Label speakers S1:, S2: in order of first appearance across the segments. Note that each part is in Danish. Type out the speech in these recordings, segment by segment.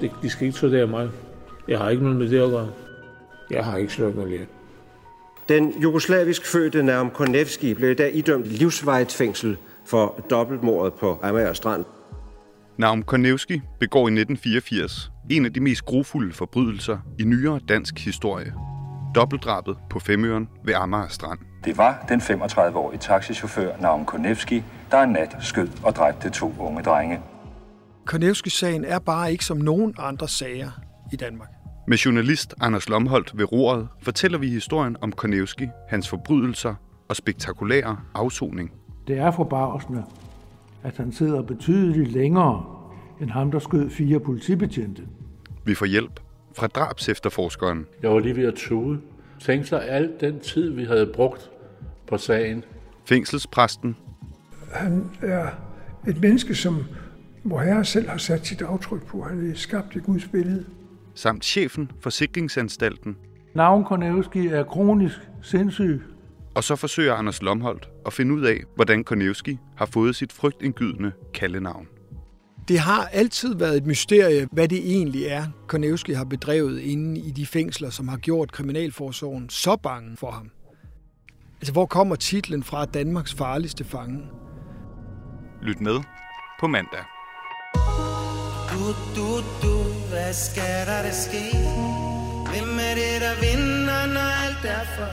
S1: Det, de skal ikke studere mig. Jeg har ikke noget med det at gøre. Jeg har ikke slået mig lidt.
S2: Den jugoslavisk fødte Naum Konevski blev i dag idømt livsvejt fængsel for dobbeltmordet på Amager Strand.
S3: Naum Konevski begår i 1984 en af de mest grufulde forbrydelser i nyere dansk historie. Dobbeltdrabet på Femøren ved Amager Strand.
S4: Det var den 35-årige taxichauffør Naum Konevski, der en nat skød og dræbte to unge drenge.
S5: Konevski-sagen er bare ikke som nogen andre sager i Danmark.
S3: Med journalist Anders Lomholdt ved roret fortæller vi historien om Konevski, hans forbrydelser og spektakulære afsoning.
S6: Det er forbavsende, at han sidder betydeligt længere end ham, der skød fire politibetjente.
S3: Vi får hjælp fra drabsefterforskeren.
S1: Jeg var lige ved at tude. Tænk sig alt den tid, vi havde brugt på sagen.
S3: Fængselspræsten.
S7: Han er et menneske, som hvor herre selv har sat sit aftryk på. Han er skabt i Guds billede.
S3: Samt chefen for sikringsanstalten.
S6: Navn Konevski er kronisk sindssyg.
S3: Og så forsøger Anders Lomholdt at finde ud af, hvordan Konevski har fået sit frygtindgydende kaldenavn.
S5: Det har altid været et mysterie, hvad det egentlig er, Konevski har bedrevet inde i de fængsler, som har gjort Kriminalforsorgen så bange for ham. Altså, hvor kommer titlen fra Danmarks farligste fange?
S3: Lyt med på mandag.
S8: Du, du, du, hvad skal der der ske? Hvem er det, der vinder, når alt er for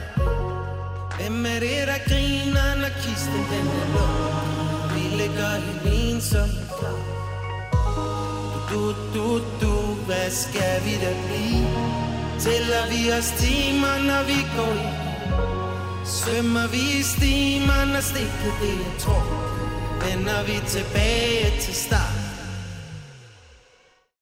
S8: Hvem er det, der griner, når kisten den er lukket? Vi ligger helt ensomme klar. Du, du, du, hvad skal vi da blive? Tæller vi os timer, når vi går i Svømmer vi i stimer, når stikket det er tråd Vender vi tilbage til start